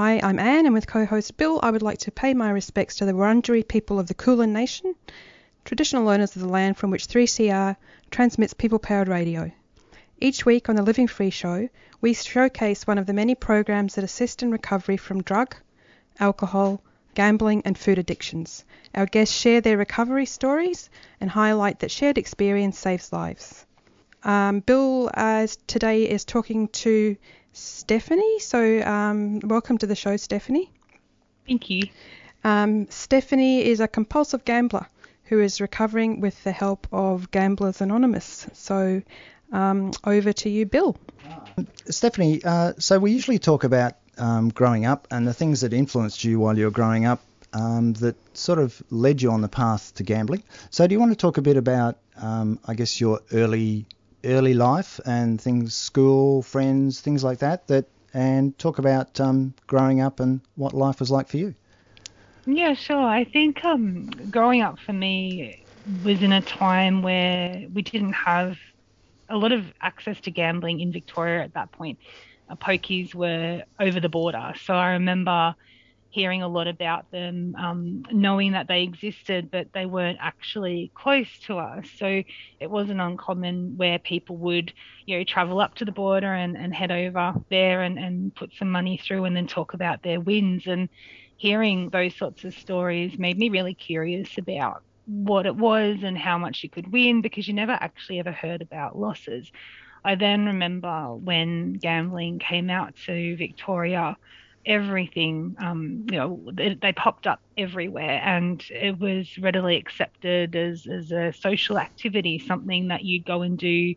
Hi, I'm Anne, and with co host Bill, I would like to pay my respects to the Wurundjeri people of the Kulin Nation, traditional owners of the land from which 3CR transmits people powered radio. Each week on the Living Free Show, we showcase one of the many programs that assist in recovery from drug, alcohol, gambling, and food addictions. Our guests share their recovery stories and highlight that shared experience saves lives. Um, Bill, as today, is talking to Stephanie. So, um, welcome to the show, Stephanie. Thank you. Um, Stephanie is a compulsive gambler who is recovering with the help of Gamblers Anonymous. So, um, over to you, Bill. Stephanie, uh, so we usually talk about um, growing up and the things that influenced you while you were growing up um, that sort of led you on the path to gambling. So, do you want to talk a bit about, um, I guess, your early early life and things, school, friends, things like that, that and talk about um, growing up and what life was like for you. Yeah, sure. I think um, growing up for me was in a time where we didn't have a lot of access to gambling in Victoria at that point. Uh, pokies were over the border. So I remember hearing a lot about them, um, knowing that they existed, but they weren't actually close to us. So it wasn't uncommon where people would, you know, travel up to the border and, and head over there and, and put some money through and then talk about their wins. And hearing those sorts of stories made me really curious about what it was and how much you could win because you never actually ever heard about losses. I then remember when gambling came out to Victoria everything, um, you know, they, they, popped up everywhere, and it was readily accepted as as a social activity, something that you'd go and do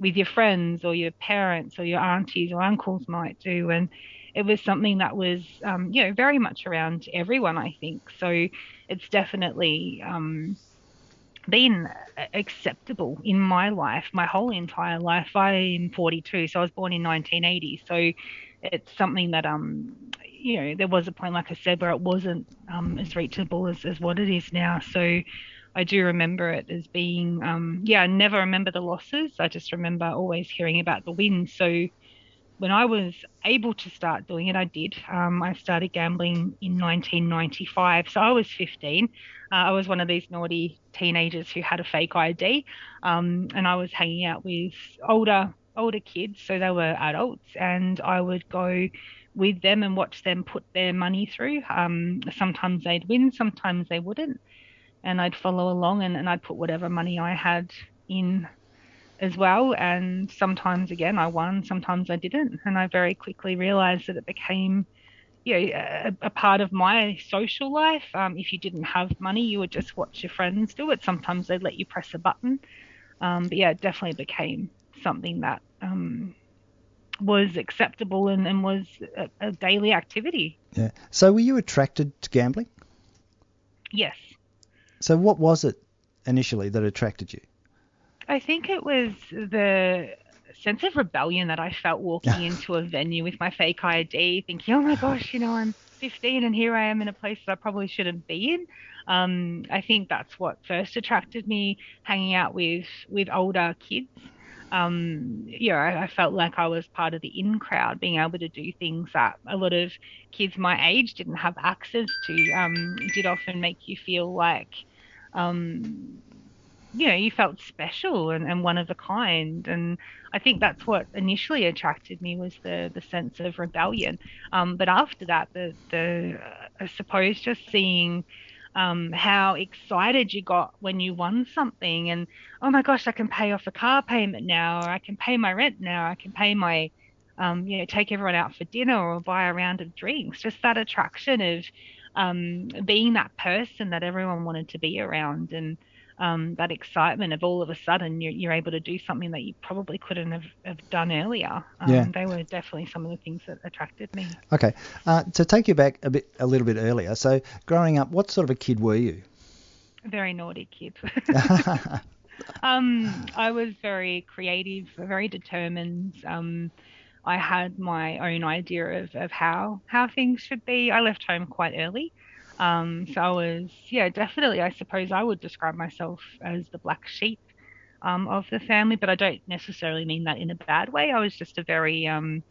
with your friends or your parents or your aunties or uncles might do, and it was something that was, um, you know, very much around everyone, I think. So it's definitely. Um, been acceptable in my life, my whole entire life. I'm 42, so I was born in 1980. So it's something that um you know there was a point like I said where it wasn't um as reachable as, as what it is now. So I do remember it as being um yeah I never remember the losses. I just remember always hearing about the wins. So when I was able to start doing it I did. Um I started gambling in 1995 so I was 15 uh, I was one of these naughty teenagers who had a fake ID um and I was hanging out with older older kids, so they were adults, and I would go with them and watch them put their money through. Um, sometimes they'd win, sometimes they wouldn't, and I'd follow along and, and I'd put whatever money I had in as well. And sometimes again I won, sometimes I didn't, and I very quickly realised that it became you know, a, a, part of my social life. Um, if you didn't have money, you would just watch your friends do it. Sometimes they'd let you press a button. Um, but yeah, it definitely became something that um, was acceptable and, and was a, a, daily activity. Yeah. So were you attracted to gambling? Yes. So what was it initially that attracted you? I think it was the sense of rebellion that I felt walking into a venue with my fake ID, thinking, "Oh my gosh, you know, I'm 15 and here I am in a place that I probably shouldn't be in." Um, I think that's what first attracted me, hanging out with with older kids um, you know, I, I, felt like I was part of the in crowd, being able to do things that a lot of kids my age didn't have access to. Um, did often make you feel like, um, you know, you felt special and, and one of a kind. And I think that's what initially attracted me was the the sense of rebellion. Um, but after that, the the I suppose just seeing um, how excited you got when you won something. And oh my gosh i can pay off a car payment now or i can pay my rent now i can pay my um, you know take everyone out for dinner or buy a round of drinks. Just that attraction of um, being that person that everyone wanted to be around. And um, that excitement of all of a sudden you're, you're, able to do something that you probably couldn't have, have done earlier. Um, yeah. They were definitely some of the things that attracted me. Okay, uh, to take you back a bit, a little bit earlier. So, growing up, what sort of a kid were you? A very naughty kid. um, I was very creative, very determined. Um, I had my own idea of, of how how things should be. I left home quite early. Um, so I was, yeah, definitely, I suppose I would describe myself as the black sheep um, of the family, but I don't necessarily mean that in a bad way. I was just a very um,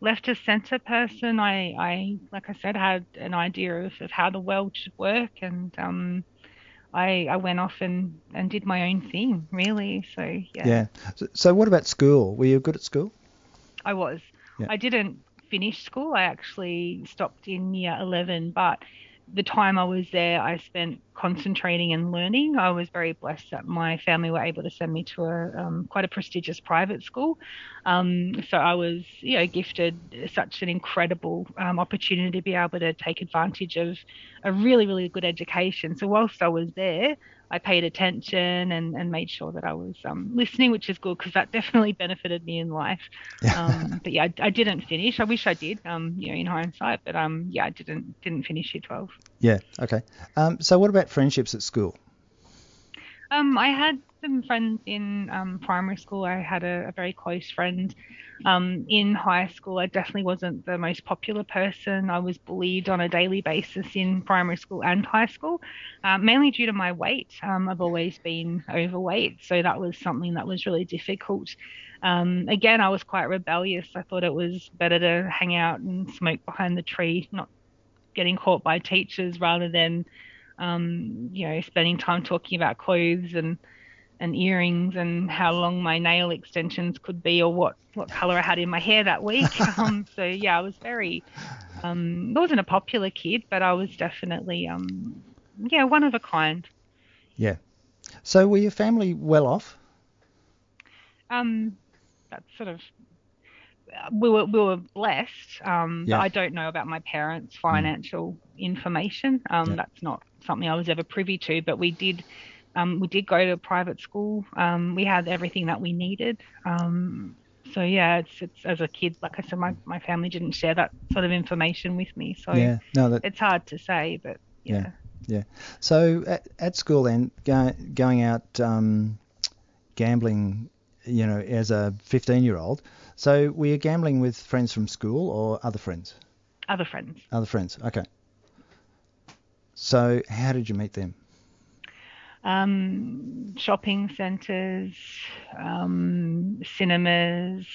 left of center person. I, I, like I said, had an idea of, of how the world should work, and um, I, I went off and, and did my own thing, really. So yeah. Yeah. So, so what about school? Were you good at school? I was. Yeah. I didn't finish school. I actually stopped in year 11, but the time I was there, I spent concentrating and learning. I was very blessed that my family were able to send me to a um, quite a prestigious private school. Um, so I was, you know, gifted such an incredible um, opportunity to be able to take advantage of a really, really good education. So whilst I was there, I paid attention and, and made sure that I was um, listening, which is good because that definitely benefited me in life. Um, but yeah, I, I, didn't finish. I wish I did, um, you know, in hindsight. But um, yeah, I didn't didn't finish year 12. Yeah. Okay. Um, so what about friendships at school? Um, I had some friends in um, primary school. I had a, a very close friend. Um, in high school, I definitely wasn't the most popular person. I was bullied on a daily basis in primary school and high school, uh, mainly due to my weight. Um, I've always been overweight, so that was something that was really difficult. Um, again, I was quite rebellious. I thought it was better to hang out and smoke behind the tree, not getting caught by teachers, rather than um, you know spending time talking about clothes and and earrings and how long my nail extensions could be or what, what color I had in my hair that week. um, so yeah, I was very, um, I wasn't a popular kid, but I was definitely, um, yeah, one of a kind. Yeah. So were your family well off? Um, that's sort of, we were, we were blessed. Um, yeah. I don't know about my parents' financial. Information. Um, yeah. that's not something I was ever privy to, but we did, um, we did go to a private school. Um, we had everything that we needed. Um, so yeah, it's it's as a kid, like I said, my, my family didn't share that sort of information with me. So yeah, no, that, it's hard to say, but yeah. Yeah. yeah. So at, at school then, go, going out um, gambling, you know, as a 15 year old. So were you gambling with friends from school or other friends? Other friends. Other friends. Okay. So how did you meet them? um, shopping centres, um, cinemas,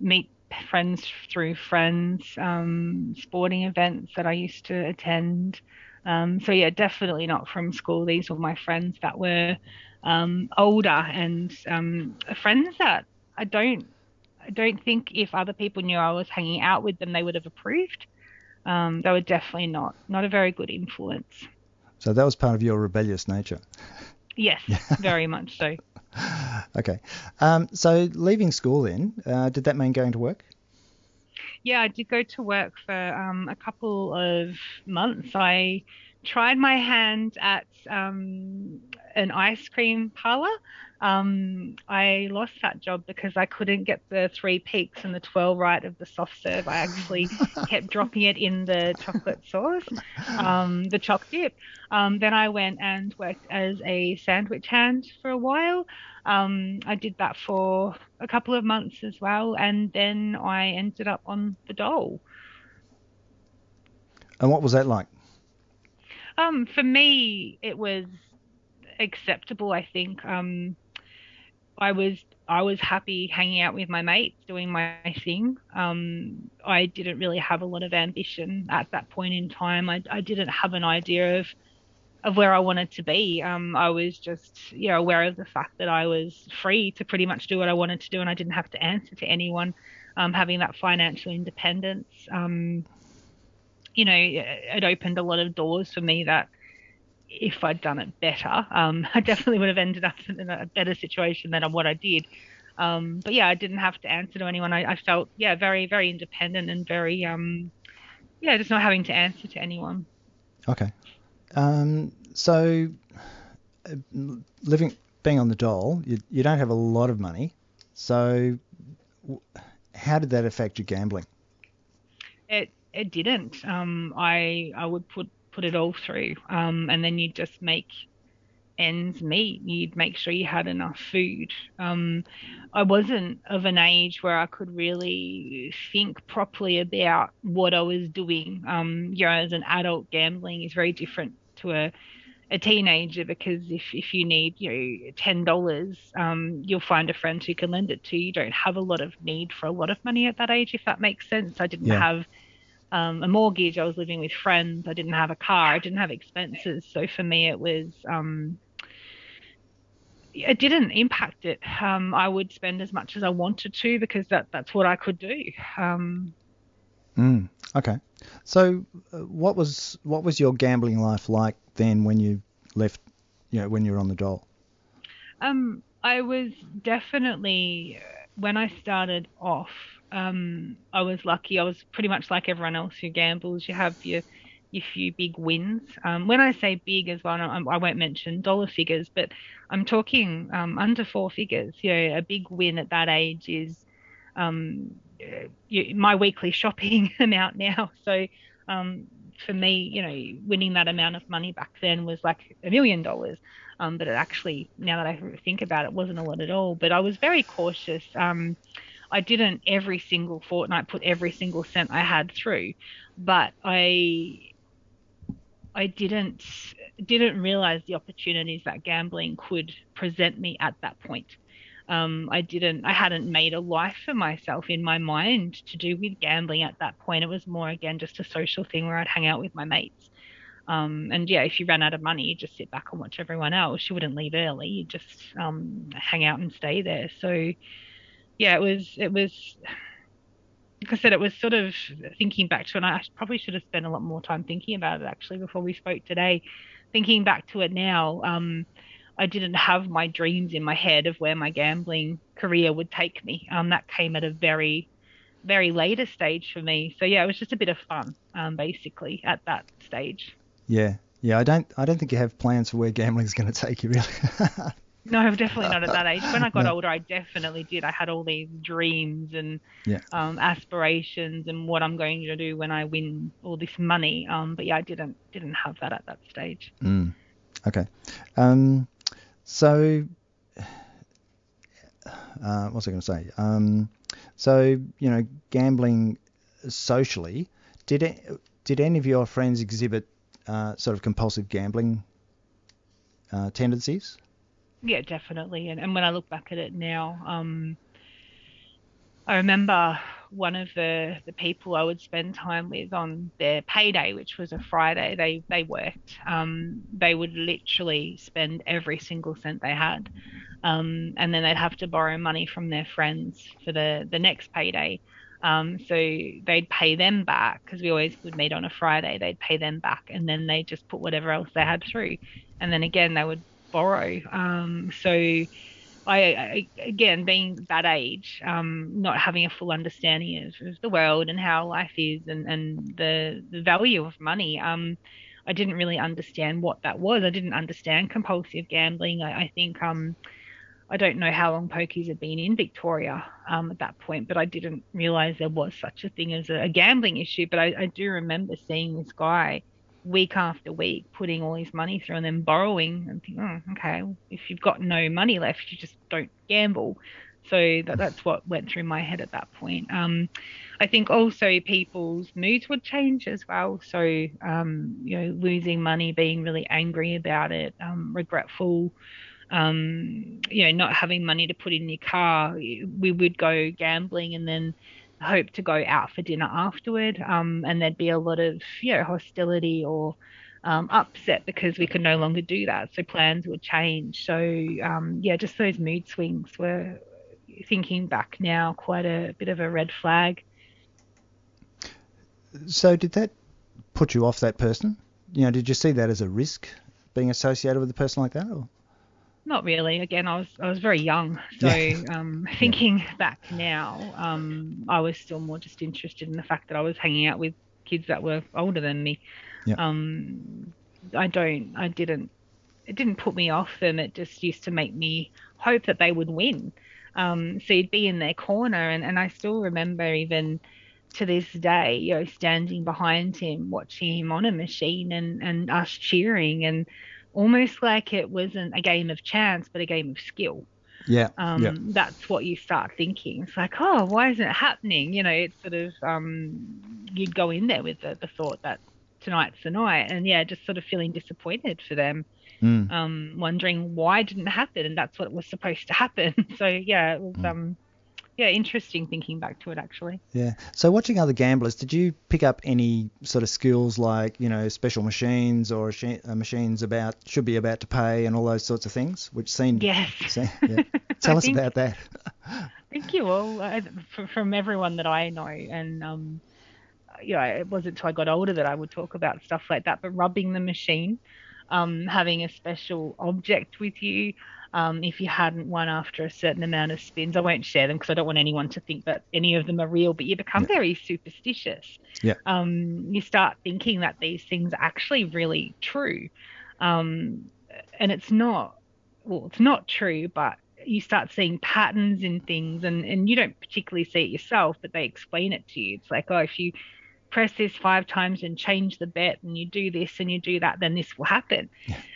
meet friends through friends, um, sporting events that I used to attend. Um, so yeah, definitely not from school. These were my friends that were um, older and um, friends that I don't I don't think if other people knew I was hanging out with them, they would have approved. Um, they were definitely not not a very good influence. So that was part of your rebellious nature. Yes, very much so. Okay. Um, so leaving school then, uh, did that mean going to work? Yeah, I did go to work for um, a couple of months. I tried my hand at um, an ice cream parlor um, I lost that job because I couldn't get the three peaks and the twirl right of the soft serve. I actually kept dropping it in the chocolate sauce, um, the choc dip. Um, then I went and worked as a sandwich hand for a while. Um, I did that for a couple of months as well, and then I ended up on the dole. And what was that like? Um, for me, it was acceptable. I think. Um, I was I was happy hanging out with my mates, doing my thing. Um, I didn't really have a lot of ambition at that point in time. I, I didn't have an idea of of where I wanted to be. Um, I was just you know aware of the fact that I was free to pretty much do what I wanted to do, and I didn't have to answer to anyone. Um, having that financial independence, um, you know, it opened a lot of doors for me that if I'd done it better, um, I definitely would have ended up in a better situation than what I did. Um, but yeah, I didn't have to answer to anyone. I, I felt yeah very very independent and very um, yeah just not having to answer to anyone. Okay. Um, so living being on the dole, you, you don't have a lot of money. So, how did that affect your gambling? It it didn't. Um, I I would put put it all through, um, and then you just make ends meet. You'd make sure you had enough food. Um, I wasn't of an age where I could really think properly about what I was doing. Um, you know, as an adult, gambling is very different to a a teenager because if, if you need you know ten dollars, um, you'll find a friend who can lend it to you. You don't have a lot of need for a lot of money at that age, if that makes sense. I didn't Yeah. have um, a mortgage. I was living with friends. I didn't have a car. I didn't have expenses. So for me, it was um, it didn't impact it. Um, I would spend as much as I wanted to because that that's what I could do. Um, Mm, okay. So, uh, what was what was your gambling life like then when you left? You know, when you were on the dole. Um, I was definitely when I started off. Um, I was lucky. I was pretty much like everyone else who gambles. You have your your few big wins. Um, when I say big as well, I, I won't mention dollar figures, but I'm talking um, under four figures. You know, a big win at that age is um, you, my weekly shopping amount now. So um, for me, you know, winning that amount of money back then was like a million dollars. Um, but it actually, now that I think about it, wasn't a lot at all. But I was very cautious. Um, I didn't every single fortnight put every single cent I had through, but I I didn't didn't realize the opportunities that gambling could present me at that point. Um, I didn't I hadn't made a life for myself in my mind to do with gambling at that point. It was more again just a social thing where I'd hang out with my mates. Um, and yeah, if you ran out of money, you just sit back and watch everyone else. You wouldn't leave early. You just um, hang out and stay there. So yeah, it was it was like I said, it was sort of thinking back to, and I probably should have spent a lot more time thinking about it actually before we spoke today. Thinking back to it now, um, I didn't have my dreams in my head of where my gambling career would take me. Um, that came at a very, very later stage for me. So yeah, it was just a bit of fun, um, basically at that stage. Yeah, yeah. I don't I don't think you have plans for where gambling is going to take you really. No, I'm definitely not at that age. When I got No. older, I definitely did. I had all these dreams and Yeah. um, aspirations and what I'm going to do when I win all this money. Um, but yeah, I didn't didn't have that at that stage. Mm. Okay. Um, so, uh, what was I going to say? Um, so, you know, gambling socially, did it, did any of your friends exhibit uh, sort of compulsive gambling uh, tendencies? Yeah, definitely. And, and when I look back at it now, um, I remember one of the, the people I would spend time with on their payday, which was a Friday, they, they worked. Um, they would literally spend every single cent they had. Um, and then they'd have to borrow money from their friends for the, the next payday. Um, so they'd pay them back because we always would meet on a Friday. They'd pay them back and then they just put whatever else they had through. And then again, they would borrow. Um, so I, I, again, being that age, um, not having a full understanding of, of the world and how life is and, and the, the value of money, um, I didn't really understand what that was. I didn't understand compulsive gambling. I, I think um, I don't know how long pokies had been in Victoria um, at that point, but I didn't realize there was such a thing as a, a gambling issue. But I, I do remember seeing this guy week after week putting all his money through and then borrowing and think, oh, okay, if you've got no money left, you just don't gamble. So that, that's what went through my head at that point. Um, I think also people's moods would change as well. So, um, you know, losing money, being really angry about it, um, regretful, um, you know, not having money to put in your car. We would go gambling and then hope to go out for dinner afterward. Um, and there'd be a lot of, you know, hostility or um, upset because we could no longer do that. So plans would change. So, um, yeah, just those mood swings were, thinking back now, quite a bit of a red flag. So, did that put you off that person? You know, did you see that as a risk being associated with a person like that? Or? Not really. Again, I was I was very young, so um, thinking back now, um, I was still more just interested in the fact that I was hanging out with kids that were older than me. Yeah. Um, I don't, I didn't it didn't put me off them. It just used to make me hope that they would win. Um, so you'd be in their corner, and, and I still remember even to this day, you know, standing behind him, watching him on a machine, and and us cheering, and almost like it wasn't a game of chance, but a game of skill. Yeah. Um, yeah. That's what you start thinking. It's like, oh, why isn't it happening? You know, it's sort of um, you'd go in there with the, the thought that tonight's the night, and yeah, just sort of feeling disappointed for them, Mm. um, wondering why didn't it happen, and that's what was supposed to happen. so yeah, it was Mm. um, yeah, interesting thinking back to it actually. Yeah. So watching other gamblers, did you pick up any sort of skills like you know special machines or uh, machines about should be about to pay and all those sorts of things, which seemed. Yes. se- yeah. Tell us think- about that. Thank you all uh, from everyone that I know, and um, you know, it wasn't until I got older that I would talk about stuff like that. But rubbing the machine, um, having a special object with you, um, if you hadn't won after a certain amount of spins, I won't share them because I don't want anyone to think that any of them are real. But you become very superstitious. Yeah. Um, you start thinking that these things are actually really true, um, and it's not. Well, it's not true, but you start seeing patterns in things and, and you don't particularly see it yourself, but they explain it to you. It's like, oh, if you press this five times and change the bet and you do this and you do that, then this will happen.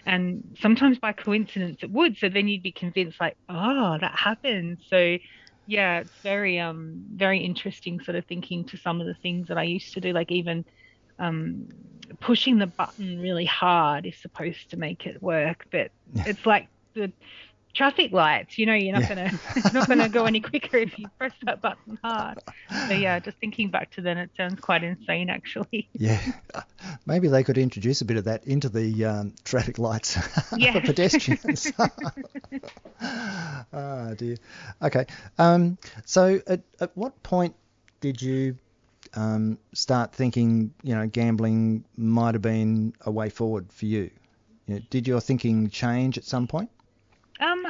And sometimes by coincidence it would. So then you'd be convinced like, oh, that happened. So yeah, it's very um very interesting sort of thinking to some of the things that I used to do, like even um pushing the button really hard is supposed to make it work, but Yeah. it's like the traffic lights. You know, you're not Yeah. gonna it's not gonna go any quicker if you press that button hard. So yeah, just thinking back to then, it sounds quite insane actually. Yeah. Maybe they could introduce a bit of that into the um, traffic lights for Yes. pedestrians. oh dear. Okay. Um, so at, at what point did you um, start thinking, you know, gambling might have been a way forward for you? You know, did your thinking change at some point? Um.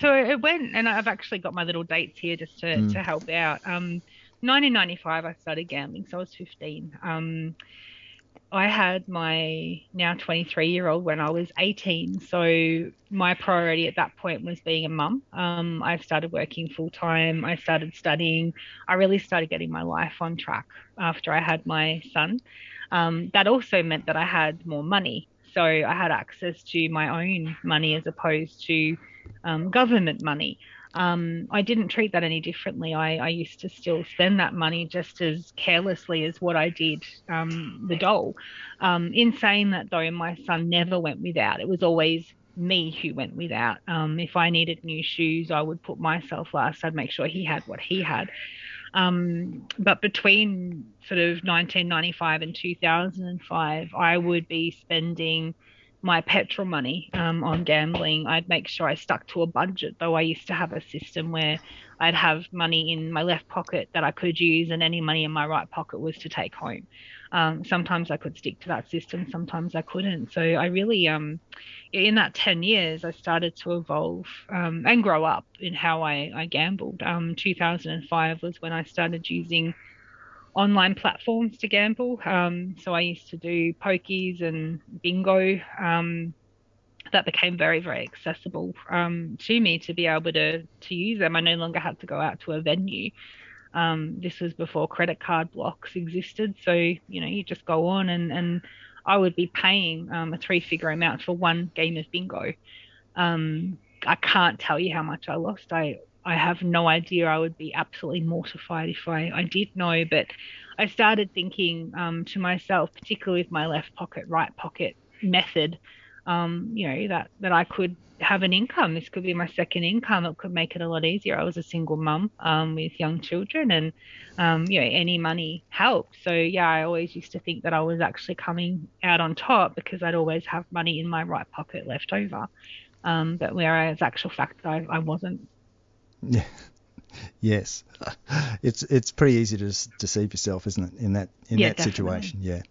So it went, and I've actually got my little dates here just to, Mm. to help out. Um, 1995, I started gambling, so I was 15. Um, I had my now 23 year old when I was 18. So my priority at that point was being a mum. Um, I started working full time. I started studying. I really started getting my life on track after I had my son. Um, that also meant that I had more money. So I had access to my own money as opposed to um, government money. Um, I didn't treat that any differently. I, I used to still spend that money just as carelessly as what I did um, the doll. Um, in saying that, though, my son never went without. It was always me who went without. Um, if I needed new shoes, I would put myself last. I'd make sure he had what he had. Um, but between sort of 1995 and 2005, I would be spending my petrol money um, on gambling. I'd make sure I stuck to a budget, though I used to have a system where I'd have money in my left pocket that I could use, and any money in my right pocket was to take home. Um, sometimes I could stick to that system, sometimes I couldn't. So I really, um, in that 10 years, I started to evolve um, and grow up in how I, I gambled. Um, 2005 was when I started using online platforms to gamble. Um, so I used to do pokies and bingo. Um, that became very, very accessible um, to me to be able to to use them. I no longer had to go out to a venue. Um, this was before credit card blocks existed, so you know you just go on and and I would be paying um, a three-figure amount for one game of bingo. Um, I can't tell you how much I lost. I I have no idea. I would be absolutely mortified if I, I did know. But I started thinking um, to myself, particularly with my left pocket, right pocket method, um, you know, that, that I could have an income. This could be my second income. It could make it a lot easier. I was a single mum um, with young children, and um, you know, any money helped. So yeah, I always used to think that I was actually coming out on top because I'd always have money in my right pocket left over. Um, but whereas actual fact, I, I wasn't. Yeah. Yes. It's it's pretty easy to deceive yourself, isn't it? In that in Yeah, that definitely. situation. Yeah.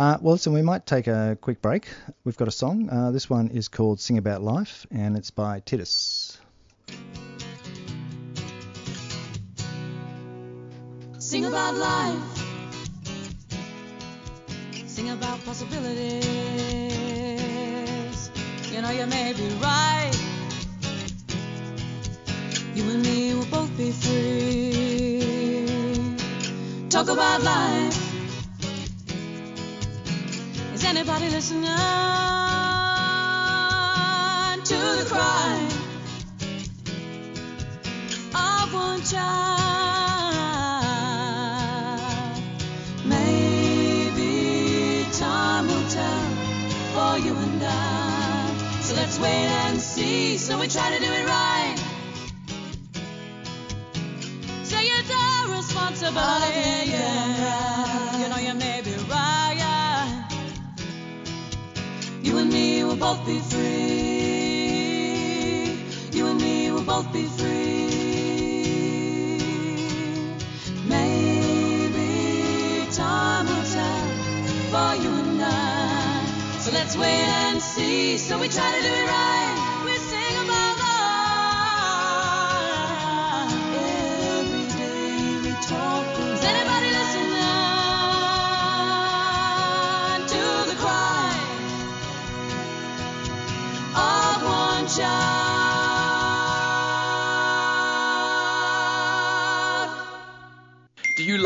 Uh, well, listen, we might take a quick break. We've got a song. Uh, this one is called "Sing About Life" and it's by Titus. Sing about life. Sing about possibilities. You know, you may be right.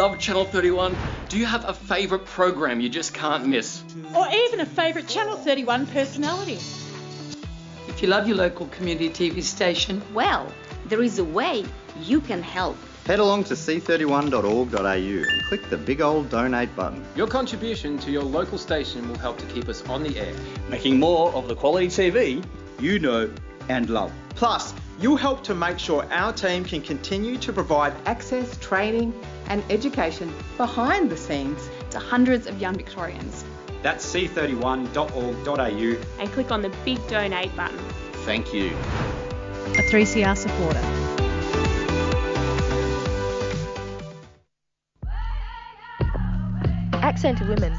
Love Channel 31? Do you have a favourite program you just can't miss? Or even a favourite Channel 31 personality. If you love your local community TV station, Well, there is a way you can help. Head along to c31.org.au and click the big old donate button. Your contribution to your local station will help to keep us on the air. making more of the quality TV you know and love. Plus, you'll help to make sure our team can continue to provide access, training, and education behind the scenes to hundreds of young Victorians. That's c31.org.au. And click on the big donate button. Thank you. A 3CR supporter. Accent to women.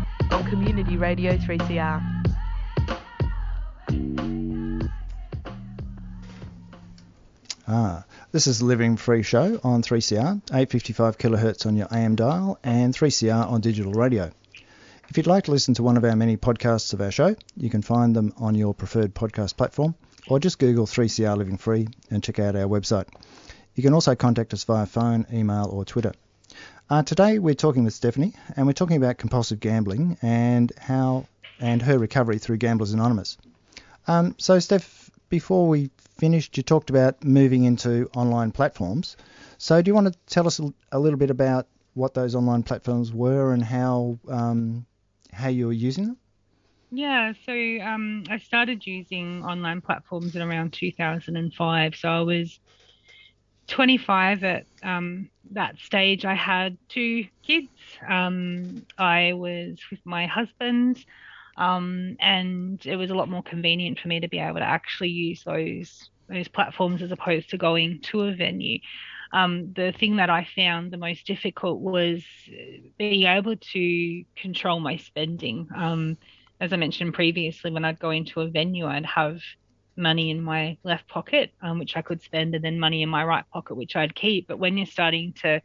On Community Radio 3CR. Ah, this is Living Free Show on 3CR, 855 kilohertz on your AM dial, and 3CR on digital radio. If you'd like to listen to one of our many podcasts of our show, you can find them on your preferred podcast platform, or just Google 3CR Living Free and check out our website. You can also contact us via phone, email, or Twitter. Uh, today we're talking with Stephanie, and we're talking about compulsive gambling and how and her recovery through Gamblers Anonymous. Um, so, Steph, before we finished, you talked about moving into online platforms. So, do you want to tell us a, little bit about what those online platforms were and how um, how you were using them? Yeah, so um, I started using online platforms in around 2005. So I was 25 at um, that stage. I had two kids. Um, I was with my husband, um, and it was a lot more convenient for me to be able to actually use those those platforms as opposed to going to a venue. Um, the thing that I found the most difficult was being able to control my spending. Um, as I mentioned previously, when I'd go into a venue, I'd have money in my left pocket, um, which I could spend, and then money in my right pocket, which I'd keep. But when you're starting to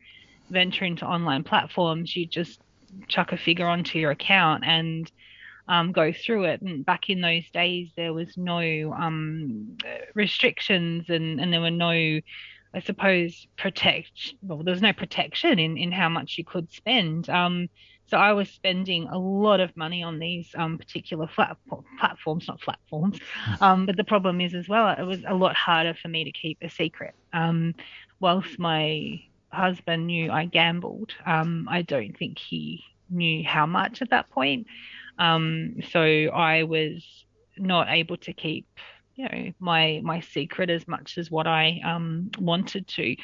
venture into online platforms, you just chuck a figure onto your account and um, go through it. And back in those days, there was no um, restrictions and, and there were no, I suppose, protect. Well, there was no protection in, in how much you could spend. Um, so I was spending a lot of money on these um, particular flat, platforms, not platforms. Um, but the problem is as well, it was a lot harder for me to keep a secret. Um, whilst my husband knew I gambled, um, I don't think he knew how much at that point. Um, so I was not able to keep, you know, my my secret as much as what I um, wanted to.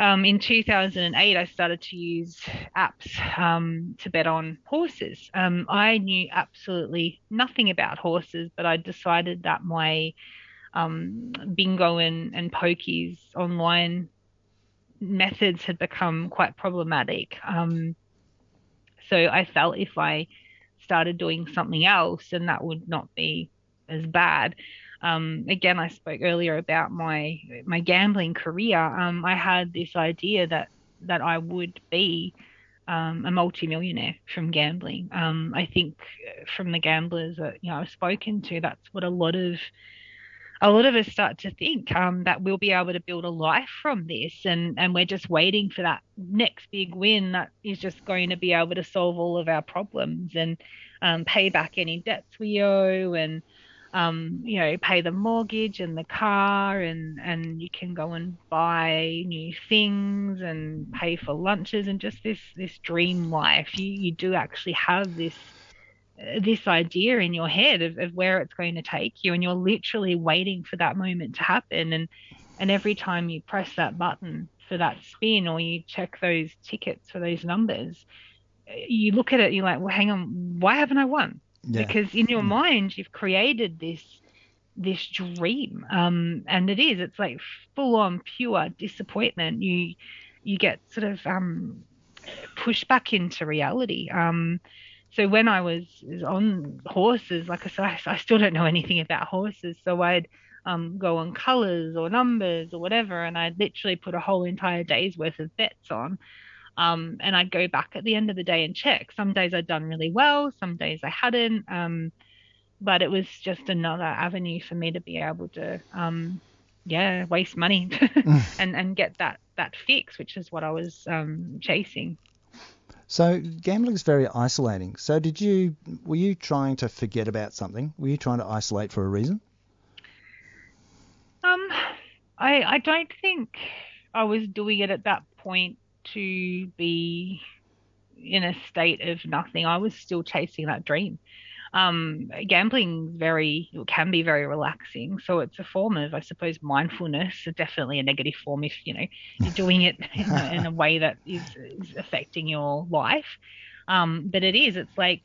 Um, in 2008, I started to use apps um, to bet on horses. Um, I knew absolutely nothing about horses, but I decided that my um, bingo and, and pokies online methods had become quite problematic. Um, so I felt if I started doing something else, then that would not be as bad. Um, again, I spoke earlier about my my gambling career. Um, I had this idea that that I would be um, a multimillionaire from gambling. Um, I think from the gamblers that you know I've spoken to, that's what a lot of a lot of us start to think um, that we'll be able to build a life from this, and and we're just waiting for that next big win that is just going to be able to solve all of our problems and um, pay back any debts we owe and um, you know, pay the mortgage and the car, and and you can go and buy new things and pay for lunches and just this this dream life. You you do actually have this this idea in your head of, of where it's going to take you, and you're literally waiting for that moment to happen. And and every time you press that button for that spin or you check those tickets for those numbers, you look at it, you're like, well, hang on, why haven't I won? Yeah. because in your Mm. mind you've created this this dream um and it is it's like full on pure disappointment you you get sort of um pushed back into reality um so when I was, was on horses like I said I, I still don't know anything about horses so I'd um go on colors or numbers or whatever and I'd literally put a whole entire day's worth of bets on um, and I'd go back at the end of the day and check. Some days I'd done really well, some days I hadn't. Um, but it was just another avenue for me to be able to, um, yeah, waste money and and get that that fix, which is what I was um, chasing. So gambling is very isolating. So did you were you trying to forget about something? Were you trying to isolate for a reason? Um, I I don't think I was doing it at that point to be in a state of nothing. I was still chasing that dream. Um, gambling very can be very relaxing, so it's a form of, I suppose, mindfulness. Definitely a negative form if you know you're doing it in a, in a way that is, is affecting your life. Um, but it is. It's like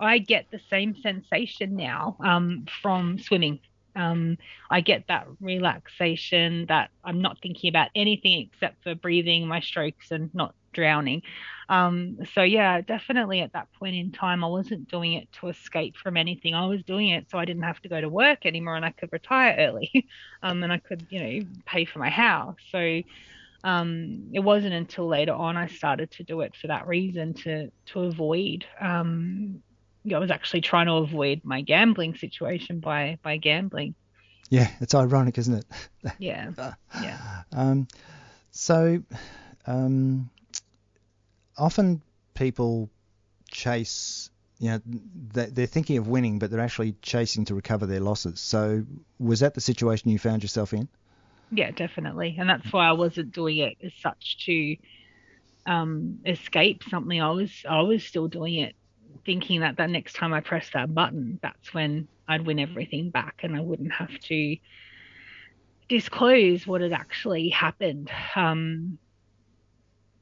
I get the same sensation now um, from swimming. Um, I get that relaxation that I'm not thinking about anything except for breathing, my strokes, and not drowning. Um, so yeah, definitely at that point in time, I wasn't doing it to escape from anything. I was doing it so I didn't have to go to work anymore and I could retire early, um, and I could, you know, pay for my house. So um, it wasn't until later on I started to do it for that reason to to avoid. I was actually trying to avoid my gambling situation by by gambling. Yeah, it's ironic, isn't it? Yeah, yeah. Um, so, um, often people chase, you know, they- they're thinking of winning, but they're actually chasing to recover their losses. So, was that the situation you found yourself in? Yeah, definitely, and that's why I wasn't doing it as such to um, escape something. I was I was still doing it, thinking that the next time I press that button, that's when I'd win everything back, and I wouldn't have to disclose what had actually happened. Um,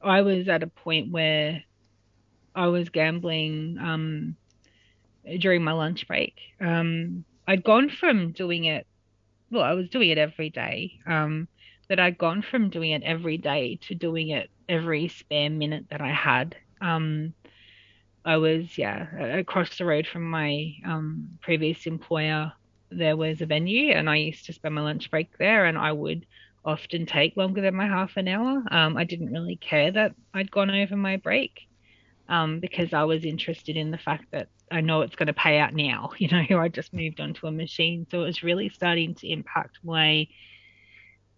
I was at a point where I was gambling um, during my lunch break. Um, I'd gone from doing it, well, I was doing it every day, um, but I'd gone from doing it every day to doing it every spare minute that I had. Um, I was, yeah, across the road from my um, previous employer. There was a venue, and I used to spend my lunch break there, and I would often take longer than my half an hour. Um, I didn't really care that I'd gone over my break um, because I was interested in the fact that I know it's going to pay out now. You know, I just moved onto a machine, so it was really starting to impact my,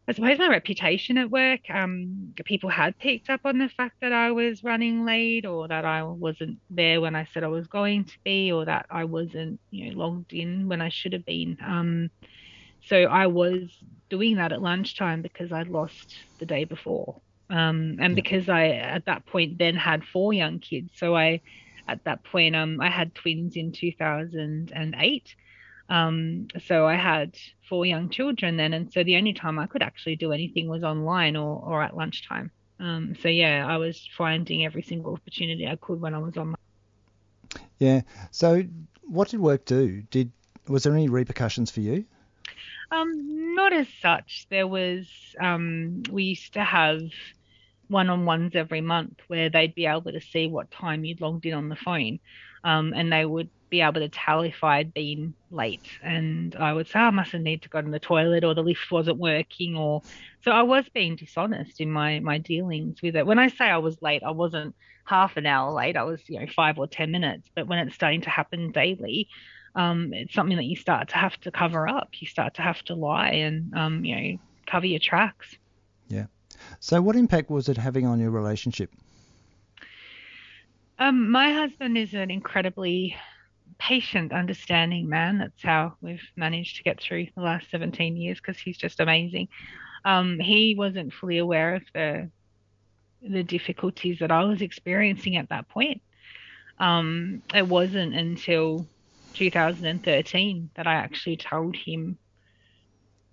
I suppose, my reputation at work. Um, people had picked up on the fact that I was running late, or that I wasn't there when I said I was going to be, or that I wasn't, you know, logged in when I should have been. Um, so I was doing that at lunchtime because I'd lost the day before. Um, and because I, at that point, then had four young kids. So I, at that point, um, I had twins in 2008. Um, so I had four young children then, and so the only time I could actually do anything was online or, or at lunchtime. Um, so yeah, I was finding every single opportunity I could when I was on. My... Yeah. So what did work do? Did was there any repercussions for you? Um, not as such. There was. Um, we used to have one-on-ones every month where they'd be able to see what time you'd logged in on the phone, um, and they would be able to tell if I'd been late. And I would say, oh, I must have need to go to the toilet, or the lift wasn't working, or so I was being dishonest in my my dealings with it. When I say I was late, I wasn't half an hour late. I was you know five or ten minutes. But when it's starting to happen daily, um, it's something that you start to have to cover up. You start to have to lie and um, you know cover your tracks. Yeah. So what impact was it having on your relationship? Um, my husband is an incredibly patient, understanding man. That's how we've managed to get through the last 17 years because he's just amazing. Um, he wasn't fully aware of the the difficulties that I was experiencing at that point. Um, it wasn't until 2013 that I actually told him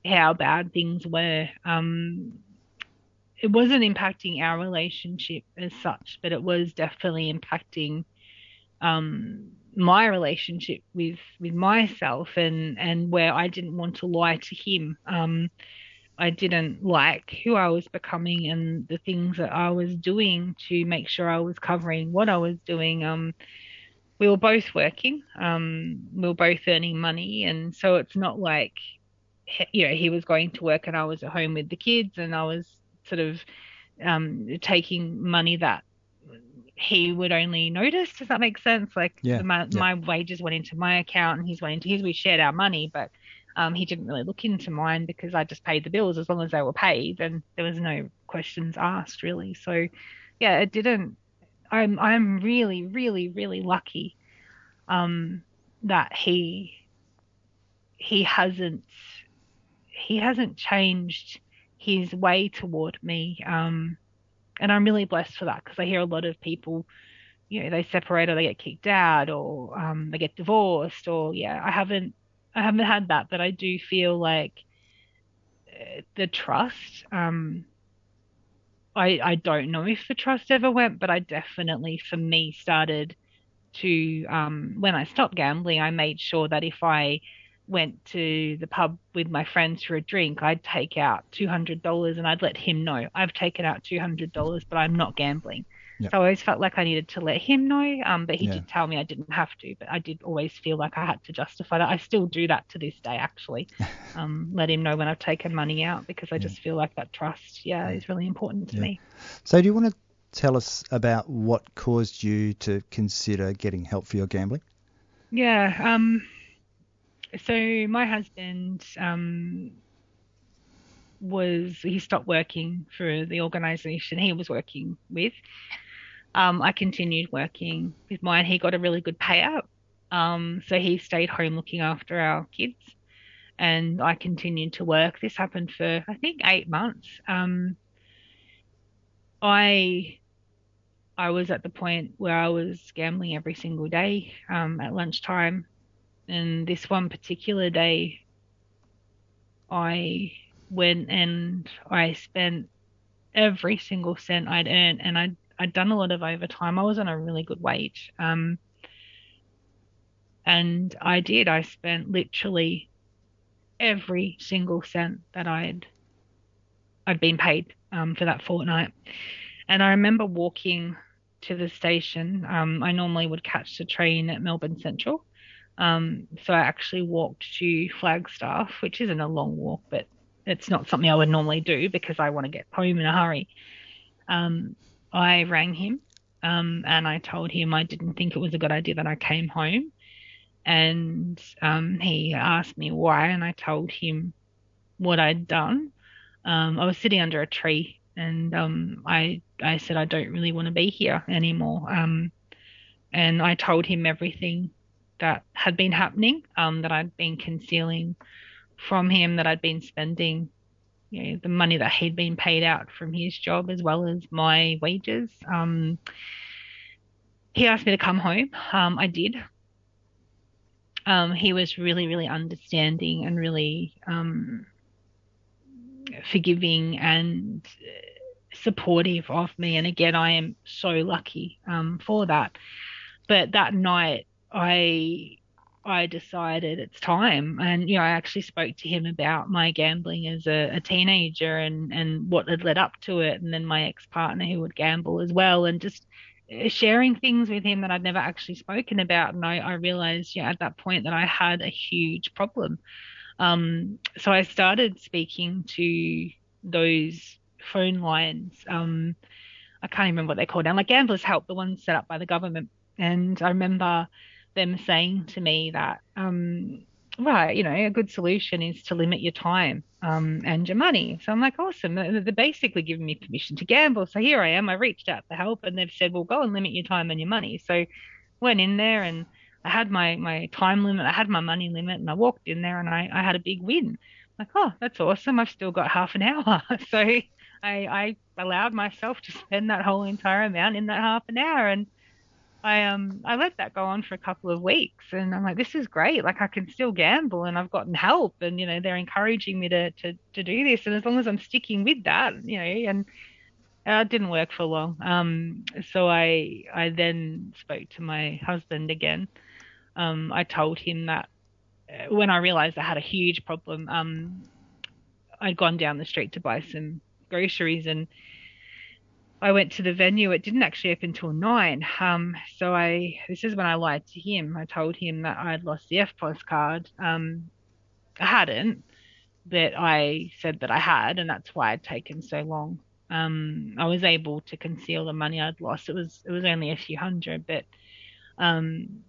how bad things were. Um, it wasn't impacting our relationship as such, but it was definitely impacting um, my relationship with with myself and and where I didn't want to lie to him. Um, I didn't like who I was becoming and the things that I was doing to make sure I was covering what I was doing. Um, we were both working. Um, we were both earning money, and so it's not like you know he was going to work and I was at home with the kids and I was sort of um, taking money that he would only notice. Does that make sense? Like yeah, my, yeah. my wages went into my account and he's went into his. We shared our money, but um, he didn't really look into mine because I just paid the bills as long as they were paid and there was no questions asked really. So yeah, it didn't. I'm I'm really really really lucky um, that he he hasn't he hasn't changed his way toward me. Um, and I'm really blessed for that because I hear a lot of people, you know, they separate or they get kicked out or um, they get divorced or yeah, I haven't I haven't had that, but I do feel like uh, the trust. Um, I I don't know if the trust ever went, but I definitely for me started to um, when I stopped gambling, I made sure that if I went to the pub with my friends for a drink, I'd take out two hundred dollars and I'd let him know I've taken out two hundred dollars, but I'm not gambling. Yep. So I always felt like I needed to let him know, um, but he Yeah. did tell me I didn't have to. But I did always feel like I had to justify that. I still do that to this day, actually. um, let him know when I've taken money out because I just feel like that trust, yeah, is really important to Yeah. me. So do you want to tell us about what caused you to consider getting help for your gambling? Yeah. Um. So my husband um was he stopped working for the organisation he was working with. Um, I continued working with mine. He got a really good payout. Um, so he stayed home looking after our kids, and I continued to work. This happened for I think eight months. Um, I I was at the point where I was gambling every single day um, at lunchtime, and this one particular day, I went and I spent every single cent I'd earned, and I'd I'd done a lot of overtime. I was on a really good wage, um, and I did. I spent literally every single cent that I'd I'd been paid um, for that fortnight. And I remember walking to the station. Um, I normally would catch the train at Melbourne Central. Um, so I actually walked to Flagstaff, which isn't a long walk, but it's not something I would normally do because I want to get home in a hurry. Um, I rang him um, and I told him I didn't think it was a good idea that I came home. And um, he asked me why, and I told him what I'd done. Um, I was sitting under a tree, and um, I I said I don't really want to be here anymore. And I told him everything that had been happening, um, that I'd been concealing from him, that I'd been spending, you know, the money that he'd been paid out from his job as well as my wages. Um, he asked me to come home. Um, I did. um, he was really, really understanding and really um, forgiving and supportive of me. And again, I am so lucky um, for that. But that night, I I decided it's time, and you know, I actually spoke to him about my gambling as a, a teenager and and what had led up to it, and then my ex partner who would gamble as well, and just uh, sharing things with him that I'd never actually spoken about. And I, I realized, yeah, at that point that I had a huge problem. Um, so I started speaking to those phone lines. Um, I can't even remember what they're called now, like Gamblers Help, the ones set up by the government. And I remember them saying to me that, um, right, you know, a good solution is to limit your time um, and your money. So I'm like, awesome. They're basically giving me permission to gamble. So here I am. I reached out for help, and they've said, well, go and limit your time and your money. So went in there and I had my my time limit, I had my money limit, and I walked in there and I, I had a big win. Like, oh, that's awesome. I've still got half an hour. so I I allowed myself to spend that whole entire amount in that half an hour and I um I let that go on for a couple of weeks and I'm like this is great. Like I can still gamble and I've gotten help and you know they're encouraging me to to, to do this and as long as I'm sticking with that you know and uh, it didn't work for long. Um so I I then spoke to my husband again. Um, I told him that uh, when I realized I had a huge problem, um, I'd gone down the street to buy some groceries and I went to the venue. It didn't actually open till nine. Um, so I this is when I lied to him. I told him that I'd lost the EFTPOS card. Um, I hadn't, but I said that I had, and that's why I'd taken so long. Um, I was able to conceal the money I'd lost. It was it was only a few hundred, but um,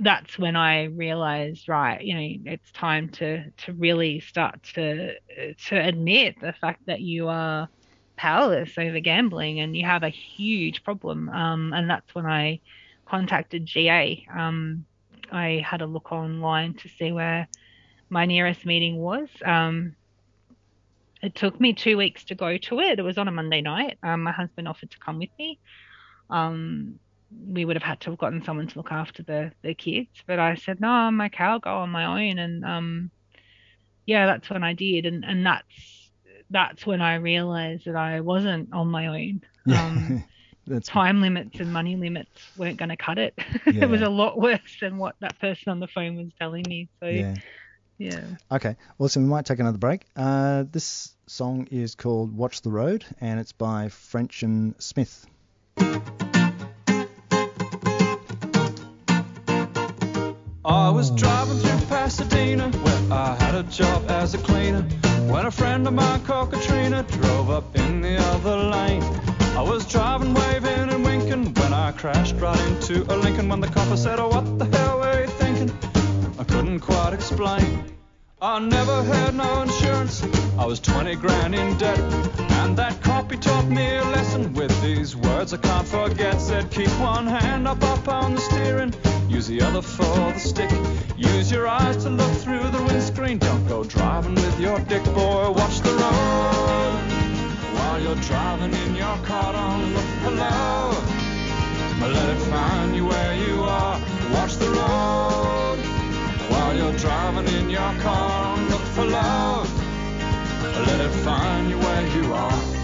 that's when I realized, right, you know, it's time to to really start to to admit the fact that you are powerless over gambling and you have a huge problem. Um, and that's when I contacted GA. Um, I had a look online to see where my nearest meeting was. Um, it took me two weeks to go to it. It was on a Monday night. Um, my husband offered to come with me. Um, we would have had to have gotten someone to look after the the kids. But I said, no, I'm okay, I'll go on my own. And um, yeah, that's when I did, and and that's that's when I realised that I wasn't on my own. Um, That's time limits and money limits weren't going to cut it. Yeah. it was a lot worse than what that person on the phone was telling me. So Yeah. yeah. Okay, awesome. We might take another break. Uh, this song is called Watch the Road, and it's by French and Smith. I was driving through Pasadena where I had a job as a cleaner. When a friend of mine called Katrina drove up in the other lane. I was driving, waving and winking when I crashed right into a Lincoln. When the copper said, Oh, what the hell were you thinking? I couldn't quite explain. I never had no insurance. I was 20 grand in debt. And that copy taught me a lesson with these words I can't forget. Said, keep one hand up, up on the steering. Use the other for the stick. Use your eyes to look through the windscreen. Don't go driving with your dick, boy. Watch the road. While you're driving in your car, don't look love. Let it find you where you are. Watch the road. While you're driving in your car, don't look for. Let it find you where you are.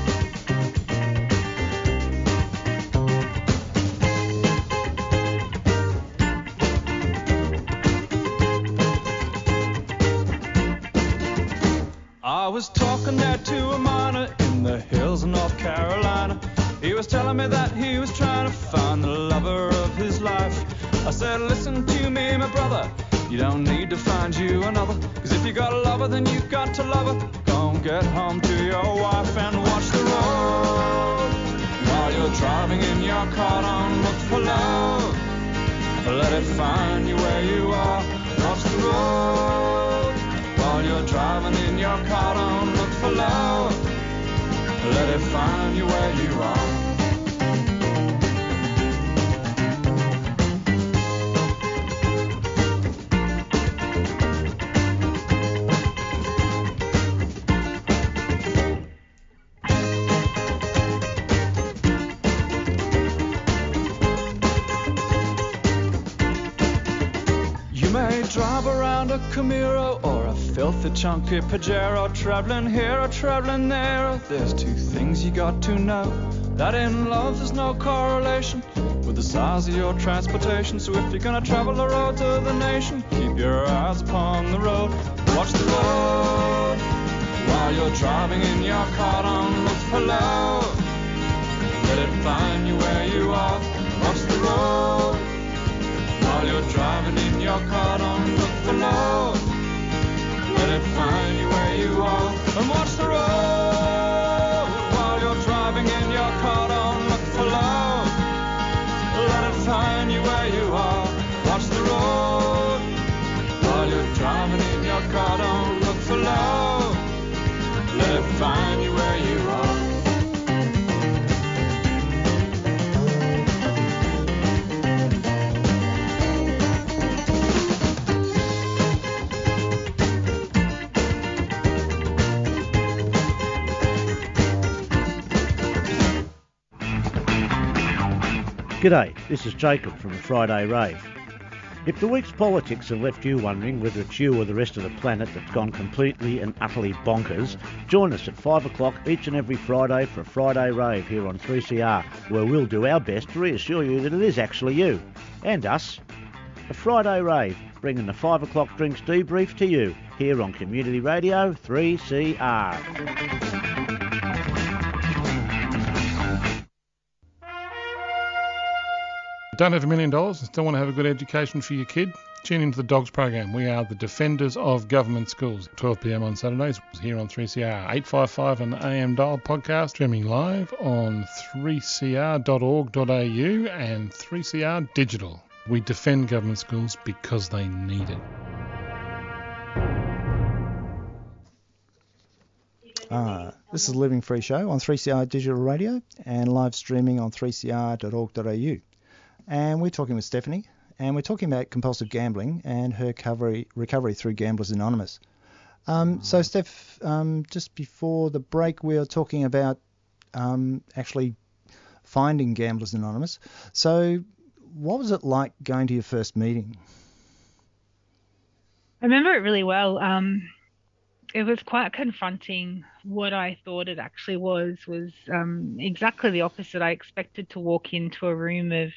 Was talking there to a miner in the hills of North Carolina. He was telling me that he was trying to find the lover of his life. I said, listen to me, my brother. You don't need to find you another. Cause if you got a lover, then you got to love her. Go and get home to your wife and watch the road. While you're driving in your car, don't look for love. Let it find you where you are. Watch the road. While you're driving in your car, don't look for love. Let it find you where you are. Drive around a Camaro or a filthy chunky Pajero, traveling here or traveling there, there's two things you got to know. That in love there's no correlation with the size of your transportation. So if you're gonna travel the roads of the nation, keep your eyes upon the road. Watch the road while you're driving in your car. Don't look for love. Let it find you where you are. Watch the road while you're driving in your car. Don't look. Let it find you where you are. And watch the road G'day, this is Jacob from the Friday Rave. If the week's politics have left you wondering whether it's you or the rest of the planet that's gone completely and utterly bonkers, join us at 5 o'clock each and every Friday for a Friday Rave here on 3CR, where we'll do our best to reassure you that it is actually you and us. A Friday Rave, bringing the 5 o'clock drinks debrief to you here on Community Radio 3CR. Don't have a million dollars and still want to have a good education for your kid? Tune into the Dogs program. We are the defenders of government schools. 12 p.m. on Saturdays here on 3CR 855 and AM dial podcast, streaming live on 3cr.org.au and 3CR digital. We defend government schools because they need it. Uh, this is the Living Free Show on 3CR Digital Radio and live streaming on 3cr.org.au. And we're talking with Stephanie, and we're talking about compulsive gambling and her recovery, recovery through Gamblers Anonymous. Um, so, Steph, um, just before the break, we were talking about um, actually finding Gamblers Anonymous. So, what was it like going to your first meeting? I remember it really well. Um, it was quite confronting. What I thought it actually was was um, exactly the opposite. I expected to walk into a room of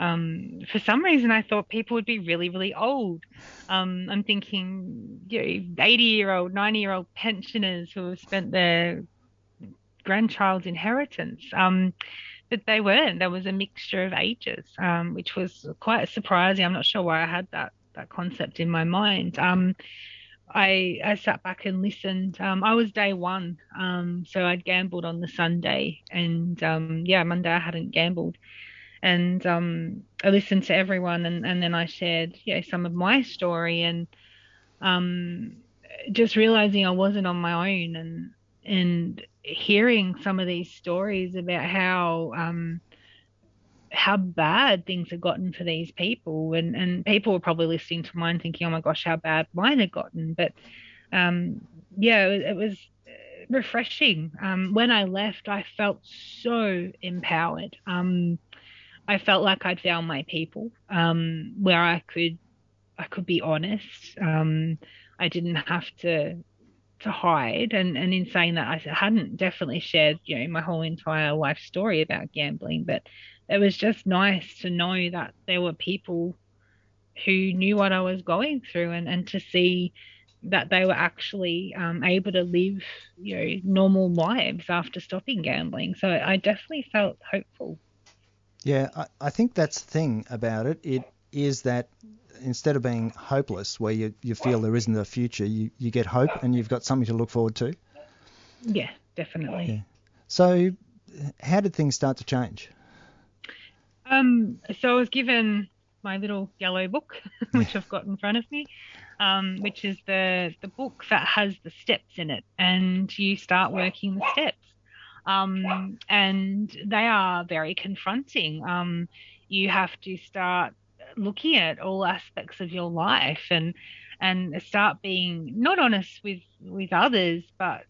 um, for some reason, I thought people would be really, really old. Um, I'm thinking, you know, 80 year old, 90 year old pensioners who have spent their grandchild's inheritance. Um, but they weren't. There was a mixture of ages, um, which was quite surprising. I'm not sure why I had that that concept in my mind. Um, I I sat back and listened. Um, I was day one, um, so I'd gambled on the Sunday, and um, yeah, Monday I hadn't gambled and um, I listened to everyone, and, and then I shared, know, some of my story, and um, just realizing I wasn't on my own, and and hearing some of these stories about how um, how bad things had gotten for these people, and and people were probably listening to mine, thinking, oh my gosh, how bad mine had gotten, but um, yeah, it, it was refreshing. Um, when I left, I felt so empowered. Um, I felt like I'd found my people, um, where I could I could be honest. Um, I didn't have to to hide, and and in saying that, I hadn't definitely shared you know my whole entire life story about gambling, but it was just nice to know that there were people who knew what I was going through, and and to see that they were actually um, able to live you know normal lives after stopping gambling. So I definitely felt hopeful. Yeah, I, I think that's the thing about it. It is that instead of being hopeless, where you, you feel there isn't a future, you, you get hope and you've got something to look forward to. Yeah, definitely. Yeah. So, how did things start to change? Um, so I was given my little yellow book, which I've got in front of me, um, which is the the book that has the steps in it, and you start working the steps. Um, and they are very confronting. Um, you have to start looking at all aspects of your life and and start being not honest with with others, but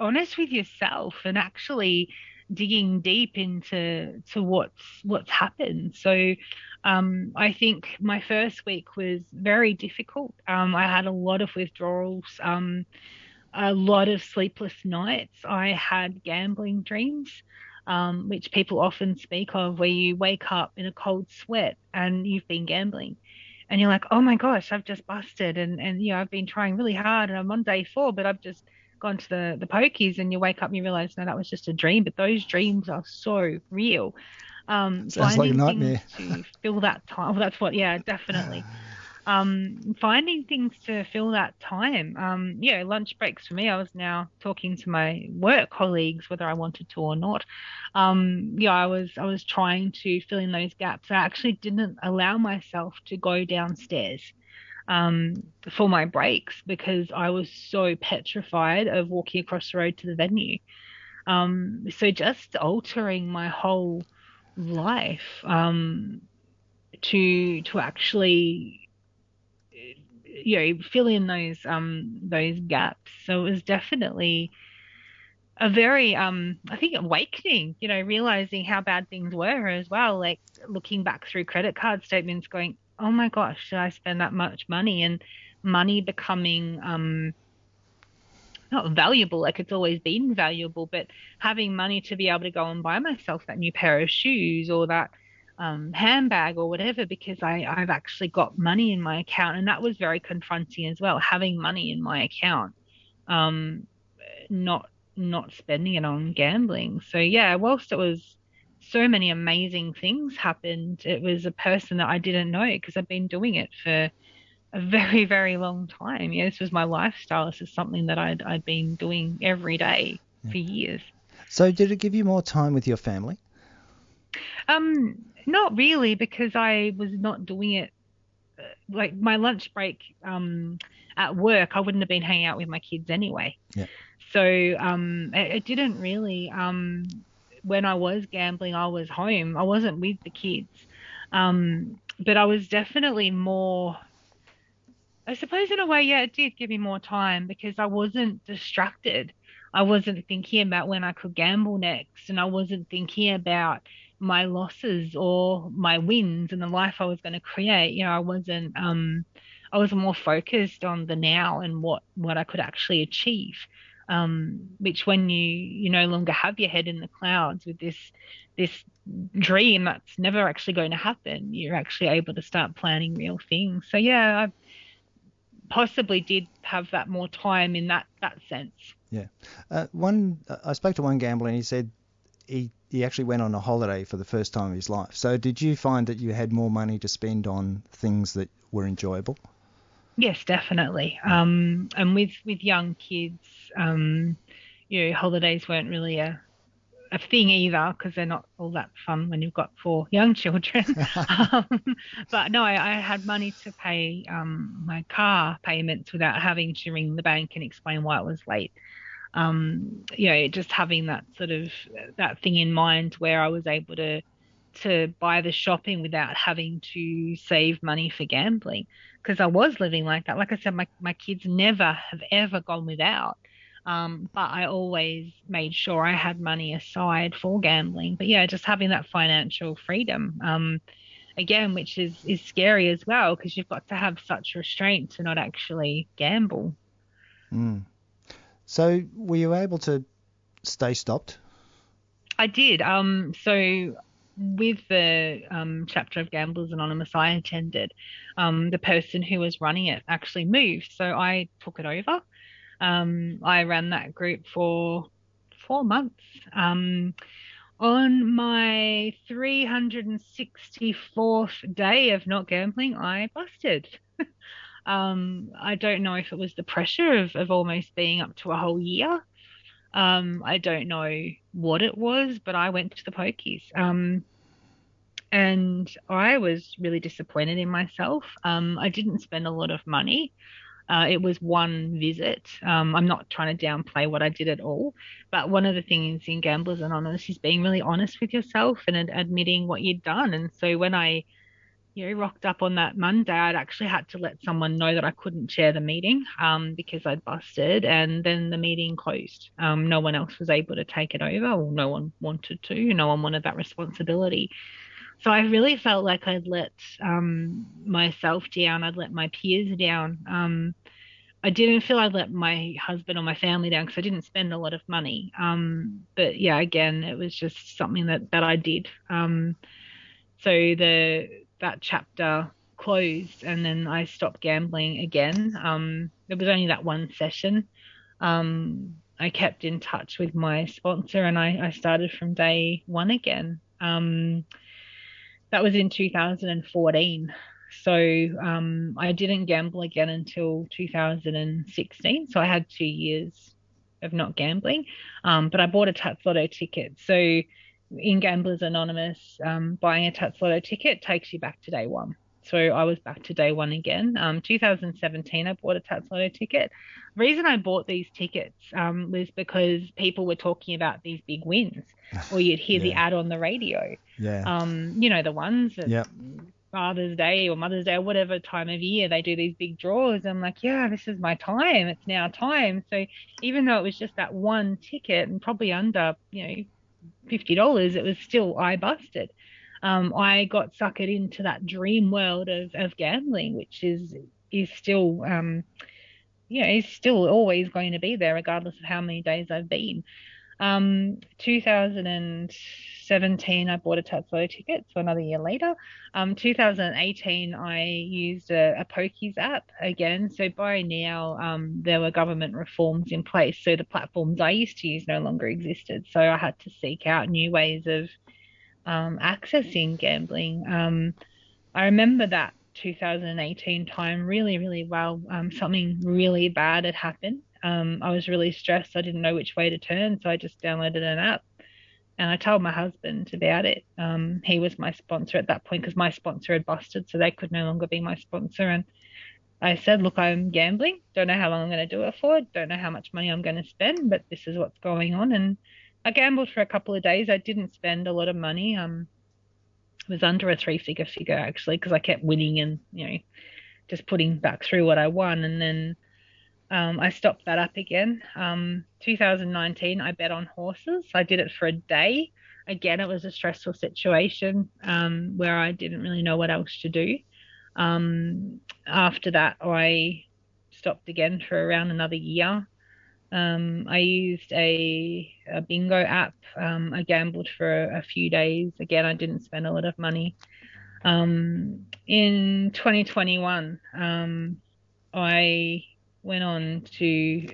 honest with yourself, and actually digging deep into to what's what's happened. So um, I think my first week was very difficult. Um, I had a lot of withdrawals, um, a lot of sleepless nights. I had gambling dreams. Um, which people often speak of, where you wake up in a cold sweat and you've been gambling and you're like, oh my gosh, I've just busted, and and you know I've been trying really hard, and I'm on day four, but I've just gone to the the pokies, and you wake up and you realize, no, that was just a dream. But those dreams are so real. Um, Sounds like a nightmare. to fill that time. Well, that's what, yeah, definitely. um, finding things to fill that time. Um, yeah, lunch breaks for me. I was now talking to my work colleagues whether I wanted to or not. Um, yeah, I was I was trying to fill in those gaps. I actually didn't allow myself to go downstairs um, for my breaks because I was so petrified of walking across the road to the venue. Um, so just altering my whole life um, to to actually you know fill in those um those gaps. So it was definitely a very um i think awakening you know realizing how bad things were as well like looking back through credit card statements going oh my gosh did i spend that much money? And money becoming um not valuable like it's always been valuable but having money to be able to go and buy myself that new pair of shoes or that um, handbag or whatever because I, I've actually got money in my account. And that was very confronting as well, having money in my account, um, not not spending it on gambling. So yeah, whilst it was so many amazing things happened, it was a person that I didn't know because I've been doing it for a very, very long time. Yeah, this was my lifestyle. This is something that I'd I'd been doing every day yeah. for years. So did it give you more time with your family? Um, not really, because I was not doing it. Uh, like my lunch break um, at work, I wouldn't have been hanging out with my kids anyway. Yeah. So um, it, it didn't really. Um, when I was gambling, I was home. I wasn't with the kids. Um, but I was definitely more. I suppose in a way, yeah, it did give me more time because I wasn't distracted. I wasn't thinking about when I could gamble next, and I wasn't thinking about my losses or my wins and the life I was going to create. You know, I wasn't um I was more focused on the now and what what I could actually achieve. Um, which when you you no longer have your head in the clouds with this this dream that's never actually going to happen, you're actually able to start planning real things. So yeah, I possibly did have that more time in that that sense. Yeah, uh, one I spoke to one gambler and he said he he actually went on a holiday for the first time of his life. So did you find that you had more money to spend on things that were enjoyable? Yes, definitely. Um, and with with young kids, um, you know, holidays weren't really a a thing either because they're not all that fun when you've got four young children. um, but no, I, I, had money to pay um, my car payments without having to ring the bank and explain why it was late um, you know, just having that sort of that thing in mind where I was able to to buy the shopping without having to save money for gambling because I was living like that. Like I said, my my kids never have ever gone without. Um, but I always made sure I had money aside for gambling. But yeah, just having that financial freedom, um, again, which is is scary as well because you've got to have such restraint to not actually gamble. Mm. So were you able to stay stopped? I did. Um, so with the um, chapter of Gamblers Anonymous I attended, um, the person who was running it actually moved, so I took it over. Um, I ran that group for four months. Um, on my 364th day of not gambling, I busted. Um, I don't know if it was the pressure of, of almost being up to a whole year. Um, I don't know what it was, but I went to the pokies. Um, and I was really disappointed in myself. Um, I didn't spend a lot of money. Uh, it was one visit. Um, I'm not trying to downplay what I did at all, but one of the things in Gamblers Anonymous is being really honest with yourself and ad- admitting what you'd done. And so when I you know, rocked up on that Monday, I'd actually had to let someone know that I couldn't chair the meeting um, because I'd busted, and then the meeting closed. Um, no one else was able to take it over, or no one wanted to. No one wanted that responsibility. So I really felt like I'd let um, myself down. I'd let my peers down. Um, I didn't feel I'd let my husband or my family down because I didn't spend a lot of money. Um, but yeah, again, it was just something that that I did. Um, so the that chapter closed and then I stopped gambling again. Um, was only that one session. Um, I kept in touch with my sponsor and I, I started from day one again. Um, that was in 2014. So um, I didn't gamble again until 2016. So I had two years of not gambling. Um, but I bought a TattsLotto ticket. So in Gamblers Anonymous, um, buying a TattsLotto ticket takes you back to day one. So I was back to day one again. Um, 2017, I bought a TattsLotto ticket. The reason I bought these tickets um, was because people were talking about these big wins, or you'd hear yeah. the ad on the radio. Yeah. Um, you know the ones that yep. Father's Day or Mother's Day or whatever time of year they do these big draws. I'm like, yeah, this is my time. It's now time. So even though it was just that one ticket and probably under, you know, fifty dollars, it was still I busted. Um, I got suckered into that dream world of, of gambling, which is is still um, know, is still always going to be there regardless of how many days I've been. Um, 2017, I bought a Lotto ticket, so another year later. Um, 2018, I used a, a Pokies app again. So by now, um, there were government reforms in place, so the platforms I used to use no longer existed. So I had to seek out new ways of um, accessing gambling. Um, I remember that 2018 time really, really well. Um, something really bad had happened um, I was really stressed. I didn't know which way to turn, so I just downloaded an app. And I told my husband about it. Um, he was my sponsor at that point because my sponsor had busted, so they could no longer be my sponsor. And I said, Look, I'm gambling. Don't know how long I'm going to do it for. Don't know how much money I'm going to spend, but this is what's going on. And I gambled for a couple of days. I didn't spend a lot of money. Um, it was under a three figure figure actually because I kept winning and, you know, just putting back through what I won. And then um, I stopped that up again. Um, 2019, I bet on horses. I did it for a day. Again, it was a stressful situation um, where I didn't really know what else to do. Um, after that, I stopped again for around another year. Um, I used a, a bingo app. Um, I gambled for a, a, few days. Again, I didn't spend a lot of money. in 2021, I went on to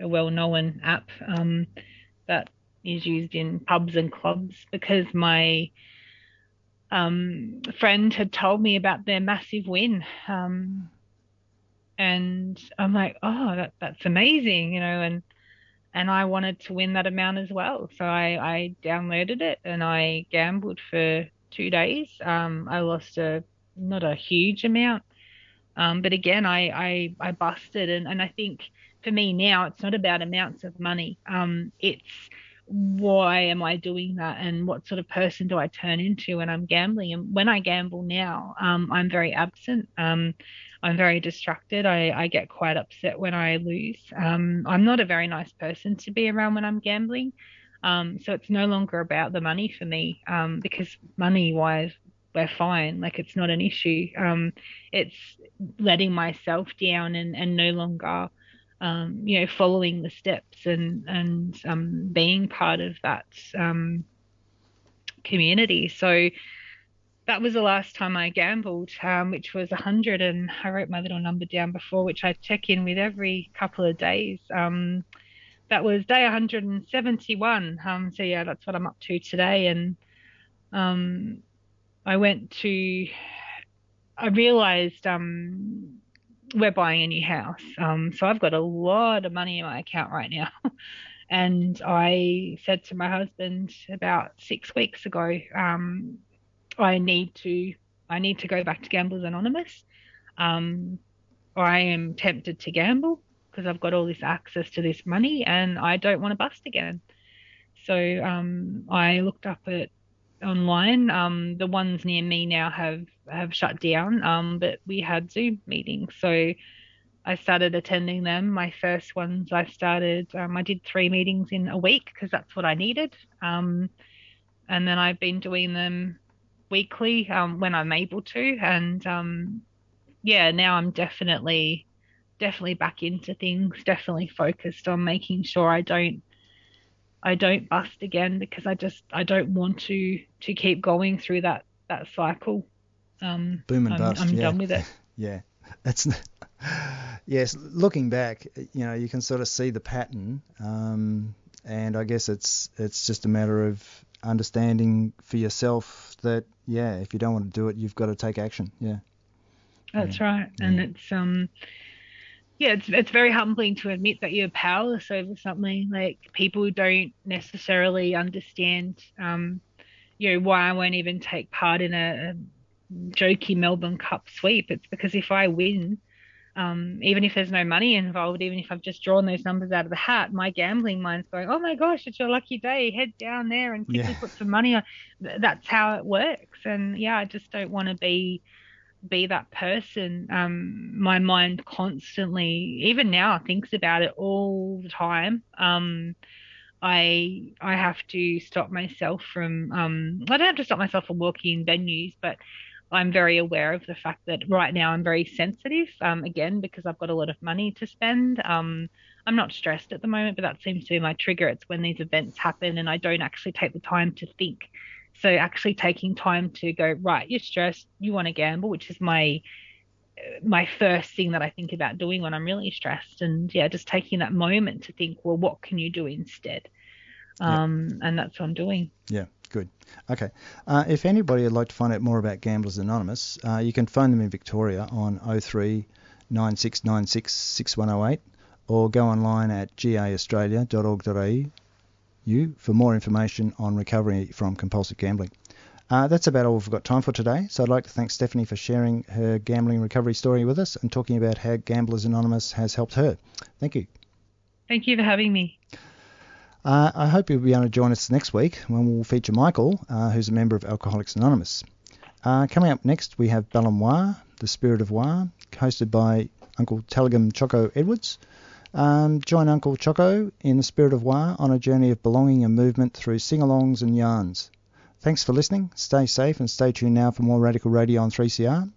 a well-known app um, that is used in pubs and clubs because my um, friend had told me about their massive win. Um, and I'm like, oh, that that's amazing, you know, and and I wanted to win that amount as well. So I, I downloaded it and I gambled for two days. Um, I lost a not a huge amount, um, but again, I, I, I busted. And, and I think for me now, it's not about amounts of money. Um, it's why am I doing that and what sort of person do I turn into when I'm gambling? And when I gamble now, um, I'm very absent. Um, I'm very distracted. I, I get quite upset when I lose. Um, I'm not a very nice person to be around when I'm gambling. Um, so it's no longer about the money for me um, because money wise, we're fine. Like it's not an issue. Um, it's letting myself down and, and no longer, um, you know, following the steps and and um, being part of that um, community. So that was the last time I gambled, um, which was 100, and I wrote my little number down before, which I check in with every couple of days. Um, that was day 171. Um, so yeah, that's what I'm up to today, and um, I went to, I realized um, we're buying a new house. Um, so I've got a lot of money in my account right now. and I said to my husband about six weeks ago, um, I need to, I need to go back to Gamblers Anonymous. Um, I am tempted to gamble because I've got all this access to this money and I don't want to bust again. So um, I looked up at online. Um, the ones near me now have have shut down, um, but we had Zoom meetings, so I started attending them. My first ones, I started. Um, I did three meetings in a week because that's what I needed, um, and then I've been doing them weekly um, when I'm able to, and um, yeah, now I'm definitely definitely back into things. Definitely focused on making sure I don't I don't bust again because I just I don't want to to keep going through that that cycle. Um, Boom and I'm, bust. I'm yeah. done with it. yeah, that's yes. Looking back, you know, you can sort of see the pattern, um, and I guess it's it's just a matter of understanding for yourself that yeah, if you don't want to do it, you've got to take action. Yeah. That's yeah. right, and it's um yeah, it's it's very humbling to admit that you're powerless over something. Like people don't necessarily understand, um, you know, why I won't even take part in a, a jokey Melbourne Cup sweep. It's because if I win, um, even if there's no money involved, even if I've just drawn those numbers out of the hat, my gambling mind's going, oh my gosh, it's your lucky day. Head down there and quickly yeah. put some money on. That's how it works. And yeah, I just don't want to be be that person. Um, my mind constantly, even now, thinks about it all the time. Um, I I have to stop myself from. Um, I don't have to stop myself from walking in venues, but I'm very aware of the fact that right now I'm very sensitive. Um, again, because I've got a lot of money to spend. Um, I'm not stressed at the moment, but that seems to be my trigger. It's when these events happen and I don't actually take the time to think so actually taking time to go right, you're stressed, you want to gamble, which is my my first thing that I think about doing when I'm really stressed, and yeah, just taking that moment to think, well, what can you do instead? Um. And that's what I'm doing. Yeah, good. Okay. Uh, if anybody would like to find out more about Gamblers Anonymous, uh, you can phone them in Victoria on 03 9696 6108 or go online at gaaustralia.org.au you for more information on recovery from compulsive gambling. Uh, that's about all we've got time for today. So I'd like to thank Stephanie for sharing her gambling recovery story with us and talking about how Gamblers Anonymous has helped her. Thank you. Thank you for having me. Uh, I hope you'll be able to join us next week when we'll feature Michael, uh, who's a member of Alcoholics Anonymous. Uh, coming up next, we have Balamwa, the Spirit of War, hosted by Uncle Telegum Choco Edwards. Um, join Uncle Choco in the spirit of Wa on a journey of belonging and movement through sing-alongs and yarns. Thanks for listening. Stay safe and stay tuned now for more Radical Radio on 3CR.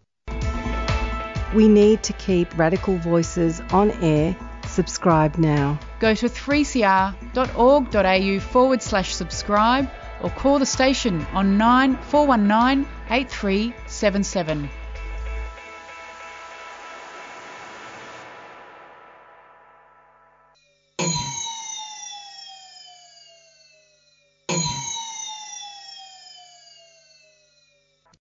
We need to keep Radical Voices on air. Subscribe now. Go to 3cr.org.au forward slash subscribe or call the station on 9419 8377.